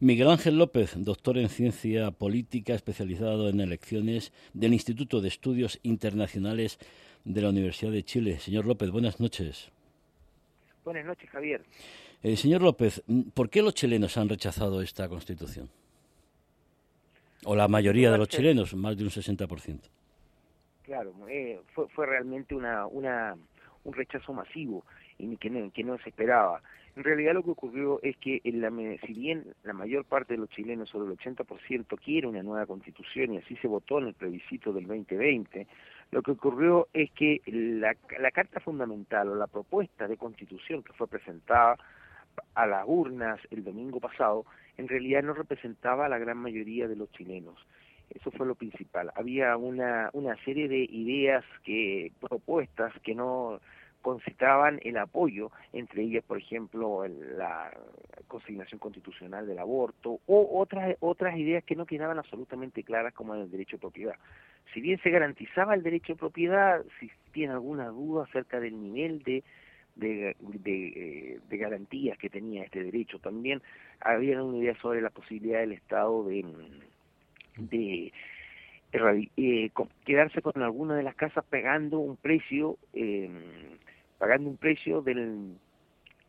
Miguel Ángel López, doctor en ciencia política, especializado en elecciones del Instituto de Estudios Internacionales de la Universidad de Chile. Señor López, buenas noches. Buenas noches, Javier. Eh, señor López, ¿por qué los chilenos han rechazado esta constitución? O la mayoría de los chilenos, más de un 60%. Claro, eh, fue, fue realmente una, una, un rechazo masivo y que no, que no se esperaba. En realidad lo que ocurrió es que en la, si bien la mayor parte de los chilenos, sobre el 80%, quiere una nueva constitución y así se votó en el plebiscito del 2020, lo que ocurrió es que la, la carta fundamental o la propuesta de constitución que fue presentada a las urnas el domingo pasado, en realidad no representaba a la gran mayoría de los chilenos. Eso fue lo principal. Había una, una serie de ideas que propuestas que no concitaban el apoyo, entre ellas, por ejemplo, la consignación constitucional del aborto o otras otras ideas que no quedaban absolutamente claras como el derecho de propiedad. Si bien se garantizaba el derecho de propiedad, si tiene alguna duda acerca del nivel de de, de, de, garantías que tenía este derecho. También había una idea sobre la posibilidad del Estado de, de eh, quedarse con alguna de las casas pagando un precio eh, pagando un precio del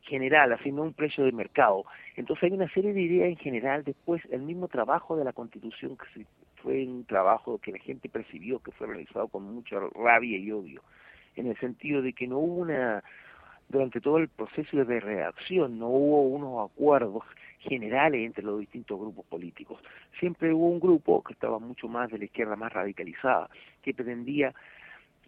general, no un precio de mercado. Entonces hay una serie de ideas en general, después el mismo trabajo de la Constitución, que fue un trabajo que la gente percibió que fue realizado con mucha rabia y odio, en el sentido de que no hubo una, durante todo el proceso de redacción, no hubo unos acuerdos generales entre los distintos grupos políticos. Siempre hubo un grupo que estaba mucho más de la izquierda más radicalizada, que pretendía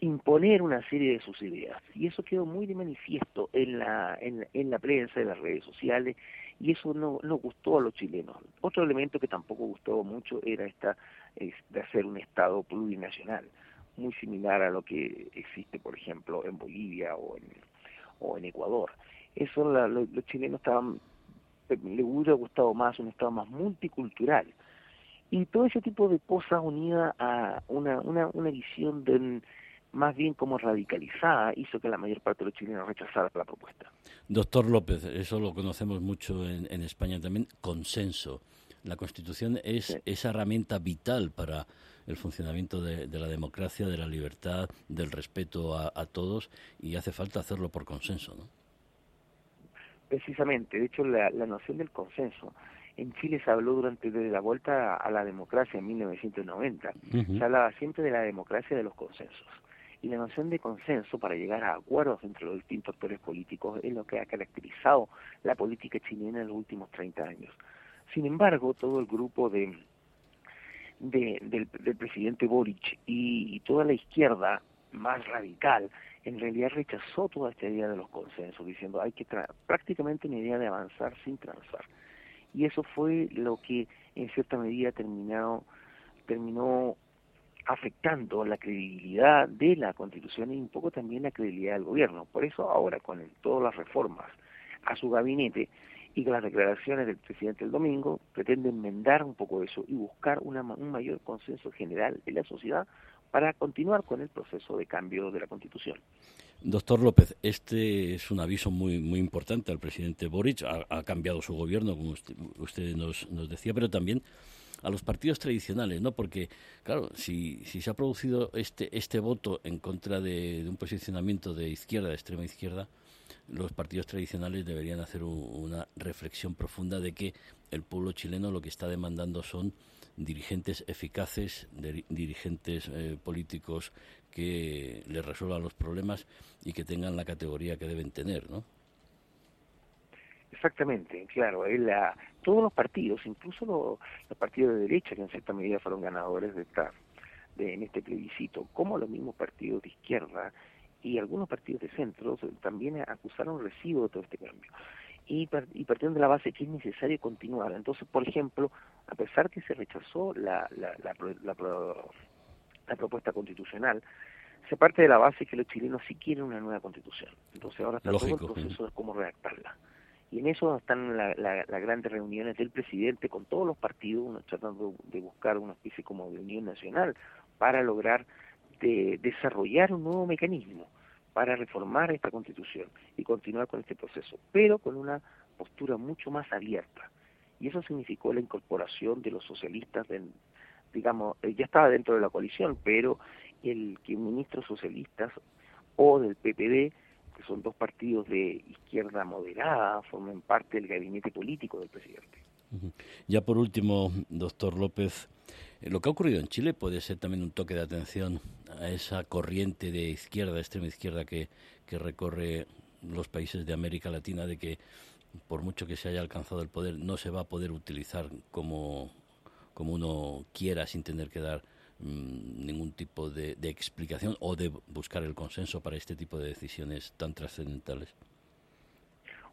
imponer una serie de sus ideas. Y eso quedó muy de manifiesto en la, en, en la prensa, en las redes sociales, y eso no, no gustó a los chilenos. Otro elemento que tampoco gustó mucho era esta de hacer un Estado plurinacional, muy similar a lo que existe, por ejemplo, en Bolivia o en, o en Ecuador. Eso los chilenos estaban, les hubiera gustado más un Estado más multicultural. Y todo ese tipo de cosas unidas a una, una, una visión de más bien como radicalizada, hizo que la mayor parte de los chilenos rechazara la propuesta. Doctor López, eso lo conocemos mucho en, España también, consenso. La Constitución es esa herramienta vital para el funcionamiento de, la democracia, de la libertad, del respeto a, todos y hace falta hacerlo por consenso, ¿no? Precisamente, de hecho la, noción del consenso en Chile se habló durante desde la vuelta a la democracia en 1990. Se hablaba siempre de la democracia de los consensos y la noción de consenso para llegar a acuerdos entre los distintos actores políticos es lo que ha caracterizado la política chilena en los últimos 30 años. Sin embargo, todo el grupo de, de del, presidente Boric y, toda la izquierda más radical en realidad rechazó toda esta idea de los consensos, diciendo hay que prácticamente una idea de avanzar sin transar. Y eso fue lo que en cierta medida terminado, terminó afectando la credibilidad de la Constitución y un poco también la credibilidad del gobierno. Por eso ahora con todas las reformas a su gabinete y con las declaraciones del presidente el domingo, pretende enmendar un poco eso y buscar una, un mayor consenso general de la sociedad para continuar con el proceso de cambio de la Constitución. Doctor López, este es un aviso muy muy importante al presidente Boric. Ha, cambiado su gobierno, como usted, nos, nos decía, pero también a los partidos tradicionales, ¿no? Porque, claro, si, si se ha producido este, este voto en contra de, un posicionamiento de izquierda, de extrema izquierda, los partidos tradicionales deberían hacer una reflexión profunda de que el pueblo chileno lo que está demandando son dirigentes eficaces, dirigentes eh, políticos que le resuelvan los problemas y que tengan la categoría que deben tener, ¿no? Exactamente, claro. La, todos los partidos, incluso los, partidos de derecha, que en cierta medida fueron ganadores de esta, de, en este plebiscito, como los mismos partidos de izquierda y algunos partidos de centro, también acusaron recibo de todo este cambio. Y, y partiendo de la base que es necesario continuar. Entonces, por ejemplo, a pesar que se rechazó la, la, la, la propuesta constitucional, se parte de la base que los chilenos sí quieren una nueva constitución. Entonces ahora está todo el proceso de cómo redactarla. Y en eso están las grandes reuniones del presidente con todos los partidos, tratando de buscar una especie como de unión nacional para lograr de desarrollar un nuevo mecanismo para reformar esta constitución y continuar con este proceso, pero con una postura mucho más abierta. Y eso significó la incorporación de los socialistas, digamos, eh, ya estaba dentro de la coalición, pero el que ministros socialistas o del PPD, son dos partidos de izquierda moderada, formen parte del gabinete político del presidente. Ya por último, doctor López, eh, lo que ha ocurrido en Chile puede ser también un toque de atención a esa corriente de izquierda, extrema izquierda que, que recorre los países de América Latina, de que por mucho que se haya alcanzado el poder, no se va a poder utilizar como uno quiera sin tener que dar mm, ningún tipo de, de, explicación o de buscar el consenso para este tipo de decisiones tan trascendentales.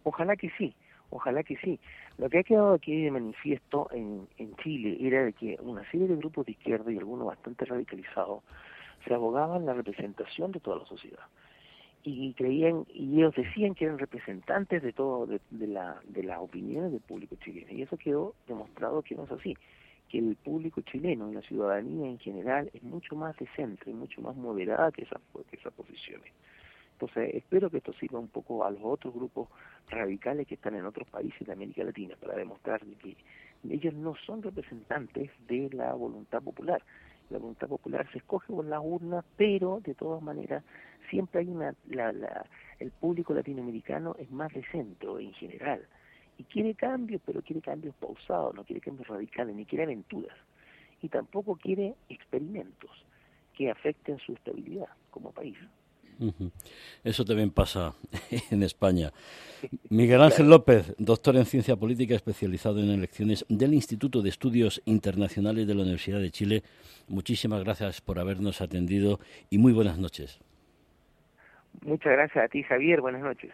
Ojalá que sí, ojalá que sí. Lo que ha quedado aquí de manifiesto en, en Chile era de que una serie de grupos de izquierda y algunos bastante radicalizados se abogaban la representación de toda la sociedad y creían y ellos decían que eran representantes de todo de, la de las opiniones del público chileno y eso quedó demostrado que no es así que el público chileno y la ciudadanía en general es mucho más de centro y mucho más moderada que esas que esas posiciones. Entonces espero que esto sirva un poco a los otros grupos radicales que están en otros países de América Latina para demostrar que ellos no son representantes de la voluntad popular. La voluntad popular se escoge por las urnas, pero de todas maneras siempre hay una, la, la, el público latinoamericano es más de centro en general y quiere cambios, pero quiere cambios pausados, no quiere cambios radicales, ni quiere aventuras y tampoco quiere experimentos que afecten su estabilidad como país. Eso también pasa en España. Miguel Ángel López, doctor en ciencia política, especializado en elecciones del Instituto de Estudios Internacionales de la Universidad de Chile. Muchísimas gracias por habernos atendido y muy buenas noches. Muchas gracias a ti, Javier. Buenas noches.